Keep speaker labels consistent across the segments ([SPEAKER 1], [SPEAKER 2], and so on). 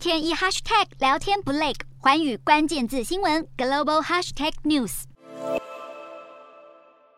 [SPEAKER 1] 天一 hashtag 聊天不累，寰宇关键字新闻 global hashtag news。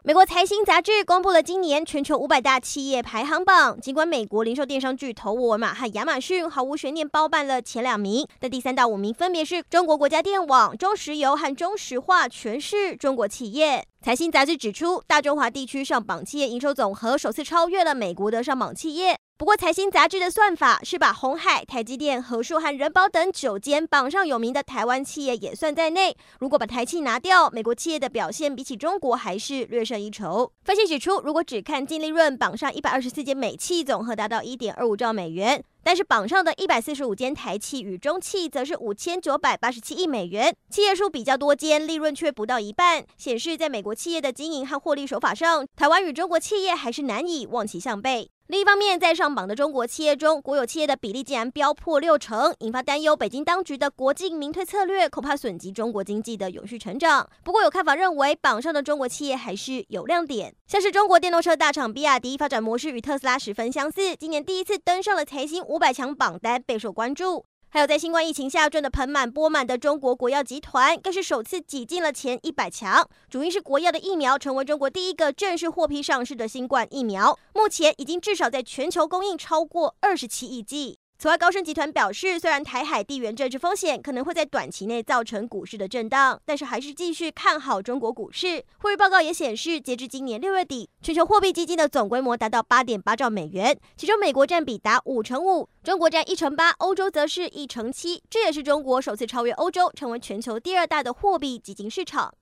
[SPEAKER 2] 美国财新杂志公布了今年全球五百大企业排行榜。尽管美国零售电商巨头沃尔玛和亚马逊毫无悬念包办了前两名，但第三到五名分别是中国国家电网、中石油和中石化，全是中国企业。财新杂志指出，大中华地区上榜企业营收总和首次超越了美国的上榜企业。不过，财新杂志的算法是把鸿海、台积电、和硕和人保等九间榜上有名的台湾企业也算在内。如果把台企拿掉，美国企业的表现比起中国还是略胜一筹。分析指出，如果只看净利润，榜上一百二十四间美企总和达到一点二五兆美元。但是榜上的一百四十五间台企与中企则是五千九百八十七亿美元，企业数比较多间，利润却不到一半，显示在美国企业的经营和获利手法上，台湾与中国企业还是难以望其项背。另一方面，在上榜的中国企业中，国有企业的比例竟然飙破六成，引发担忧。北京当局的国进民退策略恐怕损及中国经济的永续成长。不过，有看法认为，榜上的中国企业还是有亮点，像是中国电动车大厂比亚迪，发展模式与特斯拉十分相似，今年第一次登上了财新五百强榜单，备受关注。还有在新冠疫情下赚得盆满钵满的中国国药集团，更是首次挤进了前一百强。主因是国药的疫苗成为中国第一个正式获批上市的新冠疫苗，目前已经至少在全球供应超过二十七亿剂。此外，高盛集团表示，虽然台海地缘政治风险可能会在短期内造成股市的震荡，但是还是继续看好中国股市。汇率报告也显示，截至今年六月底，全球货币基金的总规模达到八点八兆美元，其中美国占比达五成五，中国占一成八，欧洲则是一成七。这也是中国首次超越欧洲，成为全球第二大的货币基金市场。